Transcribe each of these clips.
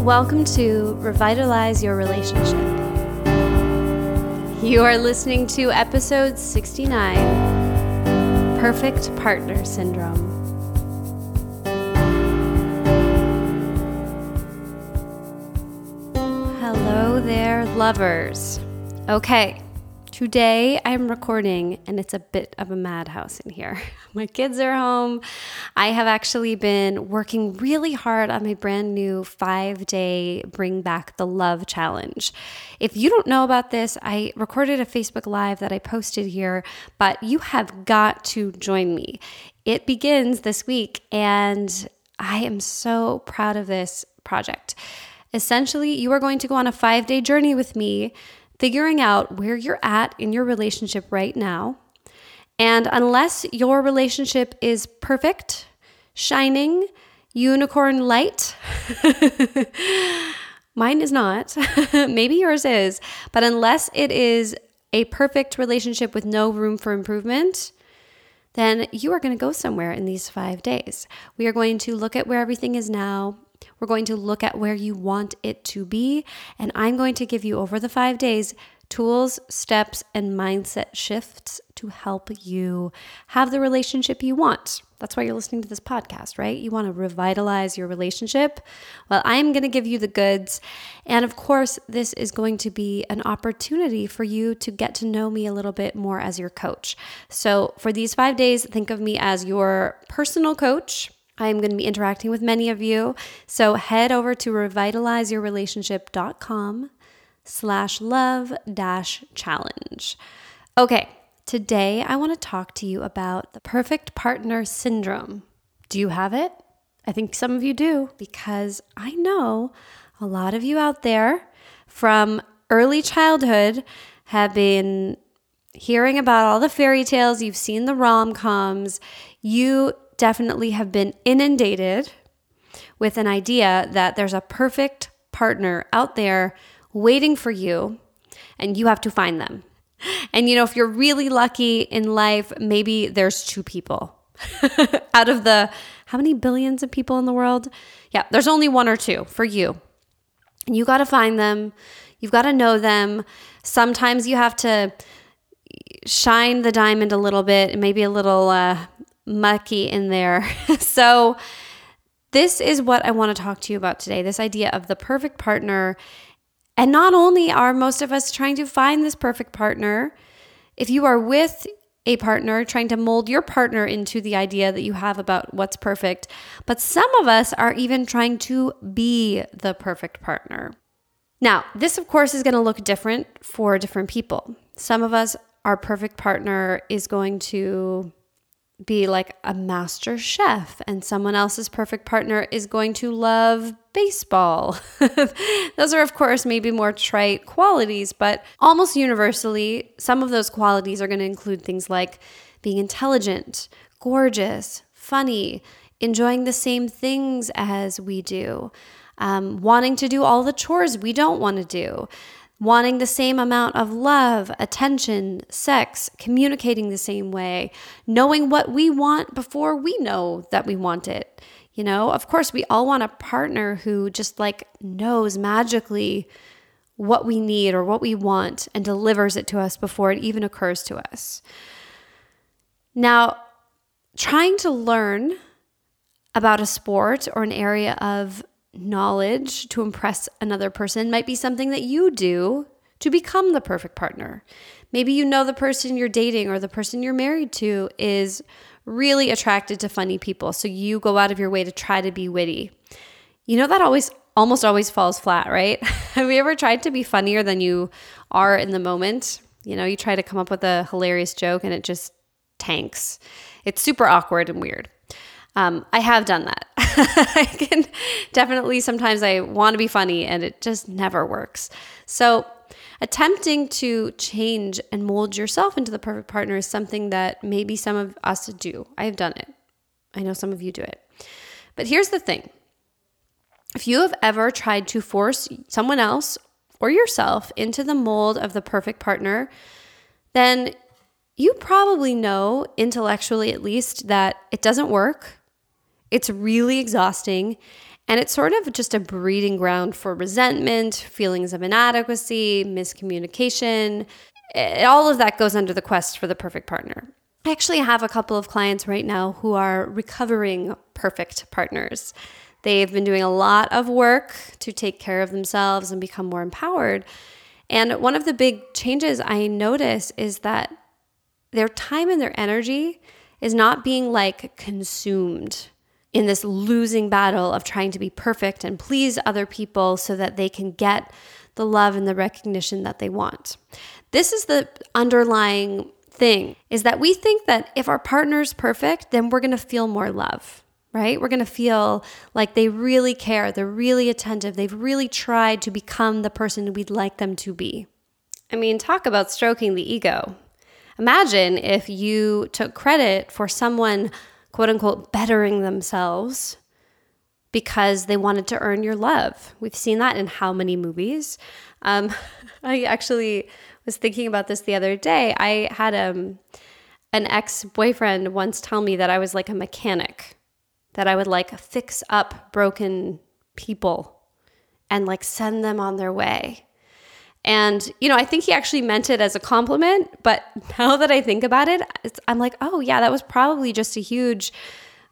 Welcome to Revitalize Your Relationship. You are listening to episode 69 Perfect Partner Syndrome. Hello there, lovers. Okay, Today I'm recording and it's a bit of a madhouse in here. My kids are home. I have actually been working really hard on my brand new five day Bring Back the Love challenge. If you don't know about this, I recorded a Facebook Live that I posted here, but you have got to join me. It begins this week and I am so proud of this project. Essentially, you are going to go on a five day journey with me figuring out where you're at in your relationship right now. And unless your relationship is perfect, shining, unicorn light, mine is not. Maybe yours is. But unless it is a perfect relationship with no room for improvement, then you are going to go somewhere in these five days. We are going to look at where everything is now we're going to look at where you want it to be. And I'm going to give you over the five days tools, steps, and mindset shifts to help you have the relationship you want. That's why you're listening to this podcast, right? You want to revitalize your relationship. Well, I'm going to give you the goods. And of course, this is going to be an opportunity for you to get to know me a little bit more as your coach. So, for these five days, think of me as your personal coach I'm going to be interacting with many of you. So head over to revitalizeyourrelationship.com slash love dash challenge. Okay, today I want to talk to you about the perfect partner syndrome. Do you have it? I think some of you do because I know a lot of you out there from early childhood have been hearing about all the fairy tales, you've seen the rom coms, you definitely have been inundated with an idea that there's a perfect partner out there waiting for you and you have to find them. And you know, if you're really lucky in life, maybe there's two people out of the how many billions of people in the world? Yeah, there's only one or two for you. And you got to find them. You've got to know them. Sometimes you have to shine the diamond a little bit maybe a little uh, mucky in there. so, this is what I want to talk to you about today this idea of the perfect partner. And not only are most of us trying to find this perfect partner, if you are with a partner, trying to mold your partner into the idea that you have about what's perfect, but some of us are even trying to be the perfect partner. Now, this, of course, is going to look different for different people. Some of us, our perfect partner is going to be like a master chef and someone else's perfect partner is going to love baseball. those are, of course, maybe more trite qualities, but almost universally, some of those qualities are going to include things like being intelligent, gorgeous, funny, enjoying the same things as we do, um, wanting to do all the chores we don't want to do wanting the same amount of love, attention, sex, communicating the same way, knowing what we want before we know that we want it. You know, of course, we all want a partner who just like knows magically what we need or what we want and delivers it to us before it even occurs to us. Now, trying to learn about a sport or an area of knowledge to impress another person might be something that you do to become the perfect partner. Maybe you know the person you're dating or the person you're married to is really attracted to funny people, so you go out of your way to try to be witty. You know that always almost always falls flat, right? Have you ever tried to be funnier than you are in the moment? You know, you try to come up with a hilarious joke and it just tanks. It's super awkward and weird. Um, I have done that. I can definitely sometimes I want to be funny and it just never works. So, attempting to change and mold yourself into the perfect partner is something that maybe some of us do. I have done it. I know some of you do it. But here's the thing if you have ever tried to force someone else or yourself into the mold of the perfect partner, then you probably know, intellectually at least, that it doesn't work it's really exhausting And it's sort of just a breeding ground for resentment, feelings of inadequacy, miscommunication. It, all of that goes under the quest for the perfect partner. I actually have a couple of clients right now who are recovering perfect partners. They've been doing a lot of work to take care of themselves and become more empowered. And one of the big changes I notice is that their time and their energy is not being like consumed in this losing battle of trying to be perfect and please other people so that they can get the love and the recognition that they want. This is the underlying thing is that we think that if our partner's perfect, then we're going to feel more love, right? We're going to feel like they really care, they're really attentive, they've really tried to become the person we'd like them to be. I mean, talk about stroking the ego. Imagine if you took credit for someone, quote unquote, bettering themselves because they wanted to earn your love. We've seen that in how many movies? Um, I actually was thinking about this the other day. I had um, an ex boyfriend once tell me that I was like a mechanic, that I would like fix up broken people and like send them on their way. And, you know, I think he actually meant it as a compliment. But now that I think about it, I'm like, oh, yeah, that was probably just a huge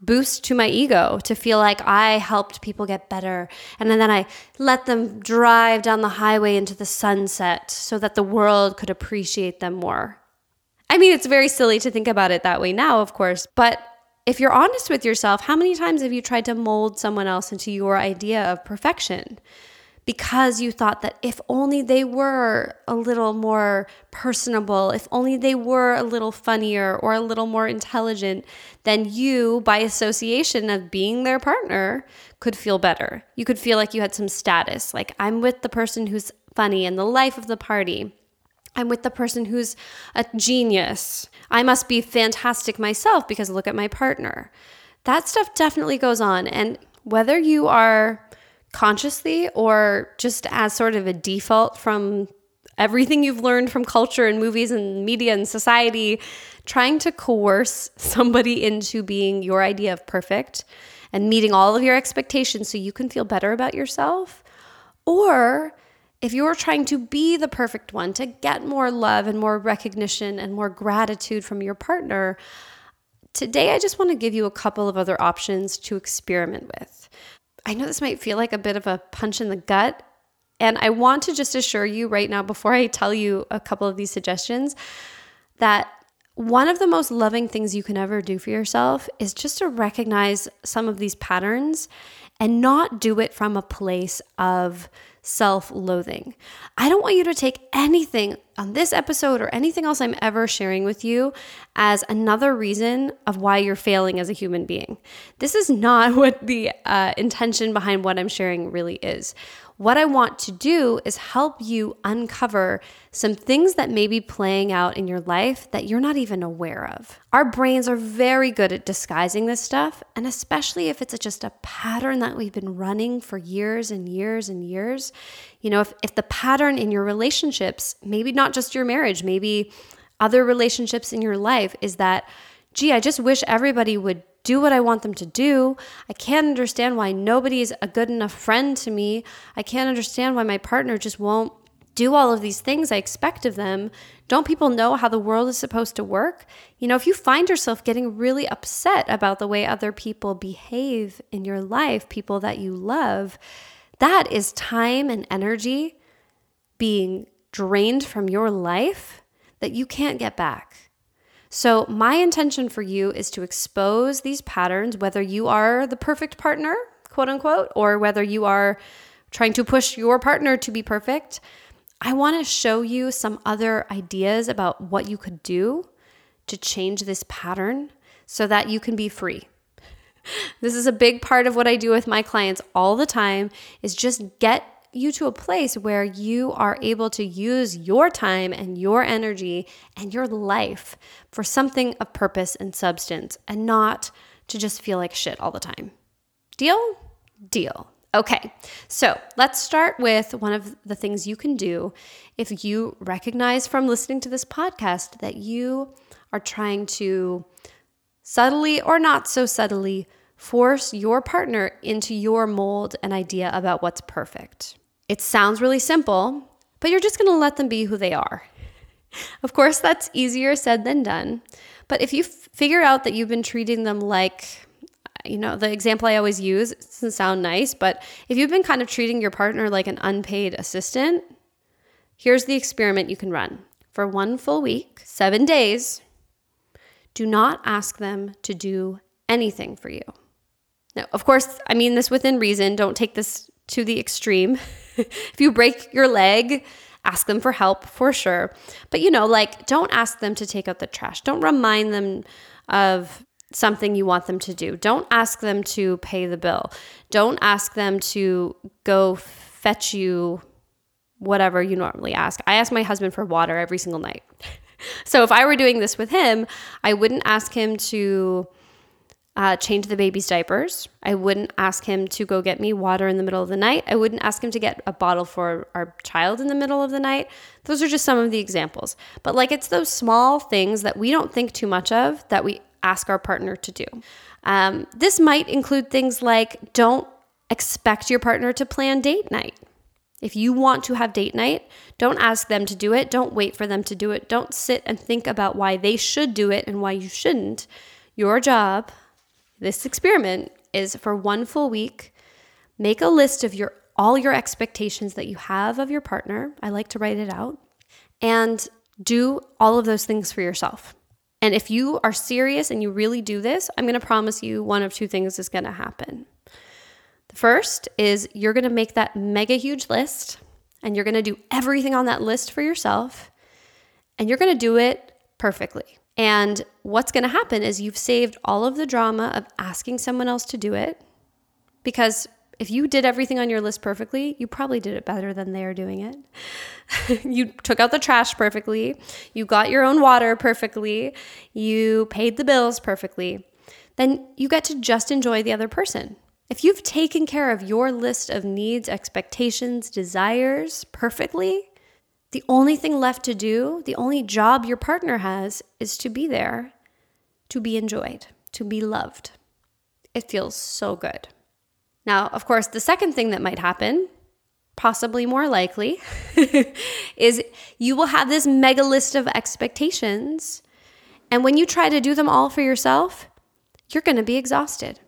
boost to my ego to feel like I helped people get better. And then I let them drive down the highway into the sunset so that the world could appreciate them more. I mean, it's very silly to think about it that way now, of course, but if you're honest with yourself, how many times have you tried to mold someone else into your idea of perfection? Because you thought that if only they were a little more personable, if only they were a little funnier or a little more intelligent, then you, by association of being their partner, could feel better. You could feel like you had some status. Like, I'm with the person who's funny and the life of the party. I'm with the person who's a genius. I must be fantastic myself because look at my partner. That stuff definitely goes on. And whether you are consciously or just as sort of a default from everything you've learned from culture and movies and media and society, trying to coerce somebody into being your idea of perfect and meeting all of your expectations so you can feel better about yourself. Or if you're trying to be the perfect one to get more love and more recognition and more gratitude from your partner, today I just want to give you a couple of other options to experiment with. I know this might feel like a bit of a punch in the gut. And I want to just assure you right now, before I tell you a couple of these suggestions, that one of the most loving things you can ever do for yourself is just to recognize some of these patterns and not do it from a place of self loathing. I don't want you to take anything on this episode or anything else I'm ever sharing with you as another reason of why you're failing as a human being. This is not what the uh, intention behind what I'm sharing really is. What I want to do is help you uncover some things that may be playing out in your life that you're not even aware of. Our brains are very good at disguising this stuff, and especially if it's just a pattern that we've been running for years and years and years. You know, if, if the pattern in your relationships, maybe not just your marriage, maybe other relationships in your life, is that, gee, I just wish everybody would do what I want them to do. I can't understand why nobody is a good enough friend to me. I can't understand why my partner just won't do all of these things I expect of them. Don't people know how the world is supposed to work? You know, if you find yourself getting really upset about the way other people behave in your life, people that you love, that is time and energy being drained from your life that you can't get back. So, my intention for you is to expose these patterns, whether you are the perfect partner, quote unquote, or whether you are trying to push your partner to be perfect. I want to show you some other ideas about what you could do to change this pattern so that you can be free. This is a big part of what I do with my clients all the time is just get you to a place where you are able to use your time and your energy and your life for something of purpose and substance and not to just feel like shit all the time. Deal? Deal. Okay, so let's start with one of the things you can do if you recognize from listening to this podcast that you are trying to subtly or not so subtly force your partner into your mold and idea about what's perfect. It sounds really simple, but you're just gonna let them be who they are. Of course, that's easier said than done. But if you figure out that you've been treating them like, you know, the example I always use doesn't sound nice, but if you've been kind of treating your partner like an unpaid assistant, here's the experiment you can run. For one full week, seven days, do not ask them to do anything for you. Now, of course, I mean this within reason. Don't take this to the extreme. if you break your leg, ask them for help for sure. But you know, like don't ask them to take out the trash. Don't remind them of something you want them to do. Don't ask them to pay the bill. Don't ask them to go fetch you whatever you normally ask. I ask my husband for water every single night. so if I were doing this with him, I wouldn't ask him to uh, change the baby's diapers. I wouldn't ask him to go get me water in the middle of the night. I wouldn't ask him to get a bottle for our child in the middle of the night. Those are just some of the examples. But like it's those small things that we don't think too much of that we ask our partner to do. Um, this might include things like don't expect your partner to plan date night. If you want to have date night, don't ask them to do it. Don't wait for them to do it. Don't sit and think about why they should do it and why you shouldn't. Your job this experiment is for one full week. Make a list of your all your expectations that you have of your partner. I like to write it out and do all of those things for yourself. And if you are serious and you really do this, I'm going to promise you one of two things is going to happen. The first is you're going to make that mega huge list and you're going to do everything on that list for yourself and you're going to do it perfectly. And what's going to happen is you've saved all of the drama of asking someone else to do it because if you did everything on your list perfectly, you probably did it better than they are doing it. you took out the trash perfectly, you got your own water perfectly, you paid the bills perfectly. Then you get to just enjoy the other person. If you've taken care of your list of needs, expectations, desires perfectly, the only thing left to do, the only job your partner has, is to be there, to be enjoyed, to be loved. It feels so good. Now, of course, the second thing that might happen, possibly more likely, is you will have this mega list of expectations. And when you try to do them all for yourself, you're going to be exhausted.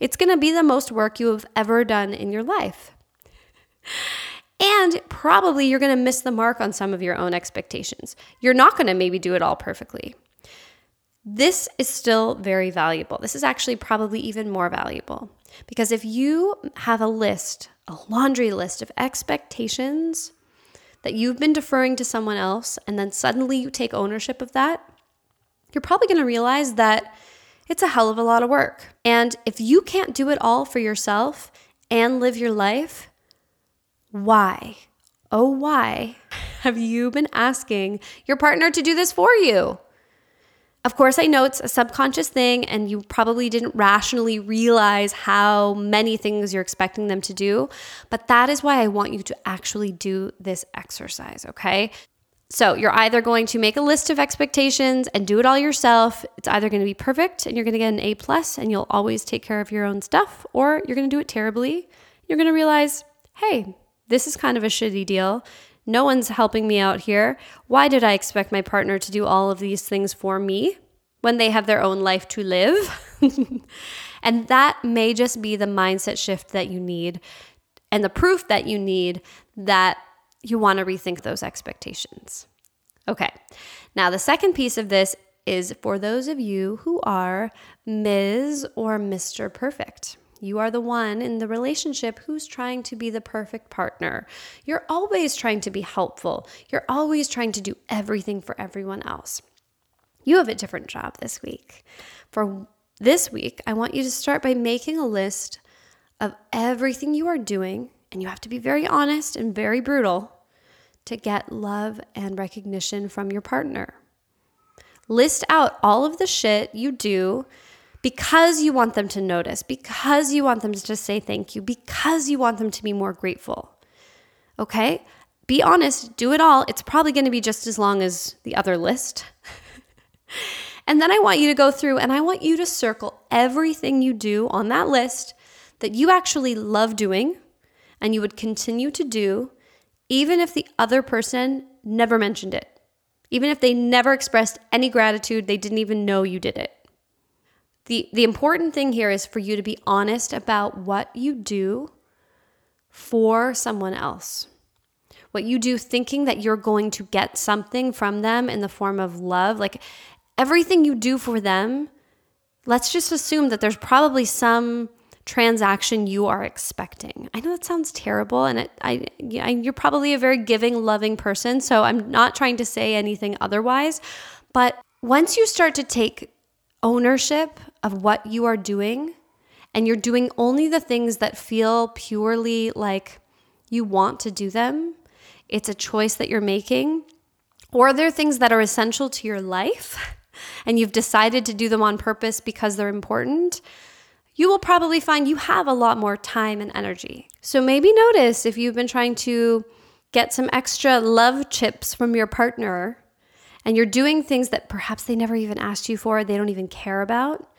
It's going to be the most work you have ever done in your life. And probably you're going to miss the mark on some of your own expectations. You're not going to maybe do it all perfectly. This is still very valuable. This is actually probably even more valuable because if you have a list, a laundry list of expectations that you've been deferring to someone else, and then suddenly you take ownership of that, you're probably going to realize that it's a hell of a lot of work. And if you can't do it all for yourself and live your life, why? Oh, why have you been asking your partner to do this for you? Of course, I know it's a subconscious thing, and you probably didn't rationally realize how many things you're expecting them to do, but that is why I want you to actually do this exercise, okay? So, you're either going to make a list of expectations and do it all yourself. It's either going to be perfect and you're going to get an A plus and you'll always take care of your own stuff, or you're going to do it terribly. You're going to realize, hey, this is kind of a shitty deal. No one's helping me out here. Why did I expect my partner to do all of these things for me when they have their own life to live? and that may just be the mindset shift that you need and the proof that you need that you want to rethink those expectations. Okay, now the second piece of this is for those of you who are Ms. or Mr. Perfect. You are the one in the relationship who's trying to be the perfect partner. You're always trying to be helpful. You're always trying to do everything for everyone else. You have a different job this week. For this week, I want you to start by making a list of everything you are doing, and you have to be very honest and very brutal to get love and recognition from your partner. List out all of the shit you do because you want them to notice, because you want them to say thank you, because you want them to be more grateful. Okay? Be honest, do it all. It's probably going to be just as long as the other list. And then I want you to go through and I want you to circle everything you do on that list that you actually love doing and you would continue to do, even if the other person never mentioned it. Even if they never expressed any gratitude, they didn't even know you did it. The, the important thing here is for you to be honest about what you do for someone else. What you do thinking that you're going to get something from them in the form of love. Like everything you do for them, let's just assume that there's probably some transaction you are expecting. I know that sounds terrible, and it, I, you're probably a very giving, loving person, so I'm not trying to say anything otherwise. But once you start to take ownership of what you are doing, and you're doing only the things that feel purely like you want to do them, it's a choice that you're making, or they're things that are essential to your life, and you've decided to do them on purpose because they're important you will probably find you have a lot more time and energy. So maybe notice if you've been trying to get some extra love chips from your partner and you're doing things that perhaps they never even asked you for, they don't even care about.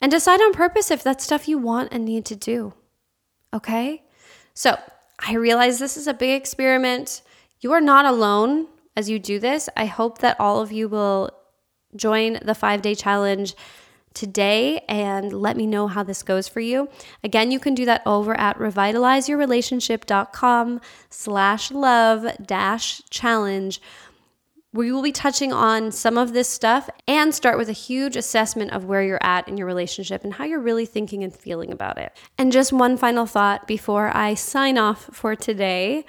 And decide on purpose if that's stuff you want and need to do. Okay? So I realize this is a big experiment. You are not alone as you do this. I hope that all of you will join the five day challenge today and let me know how this goes for you. Again, you can do that over at revitalizeyourrelationship.com slash love dash challenge. We will be touching on some of this stuff and start with a huge assessment of where you're at in your relationship and how you're really thinking and feeling about it. And just one final thought before I sign off for today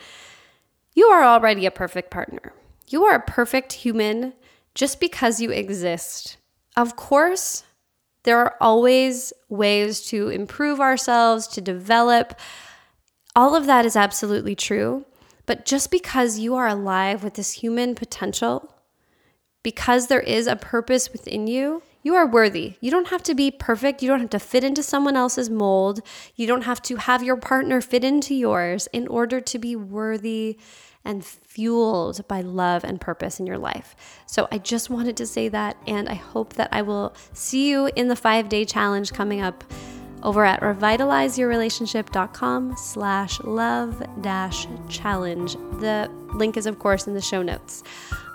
you are already a perfect partner. You are a perfect human just because you exist. Of course, there are always ways to improve ourselves, to develop. All of that is absolutely true. But just because you are alive with this human potential, because there is a purpose within you, you are worthy. You don't have to be perfect. You don't have to fit into someone else's mold. You don't have to have your partner fit into yours in order to be worthy and fueled by love and purpose in your life. So I just wanted to say that, and I hope that I will see you in the five day challenge coming up over at revitalizeyourrelationship.com slash love dash challenge. The link is, of course, in the show notes.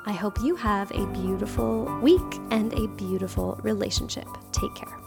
I hope you have a beautiful week and a beautiful relationship. Take care.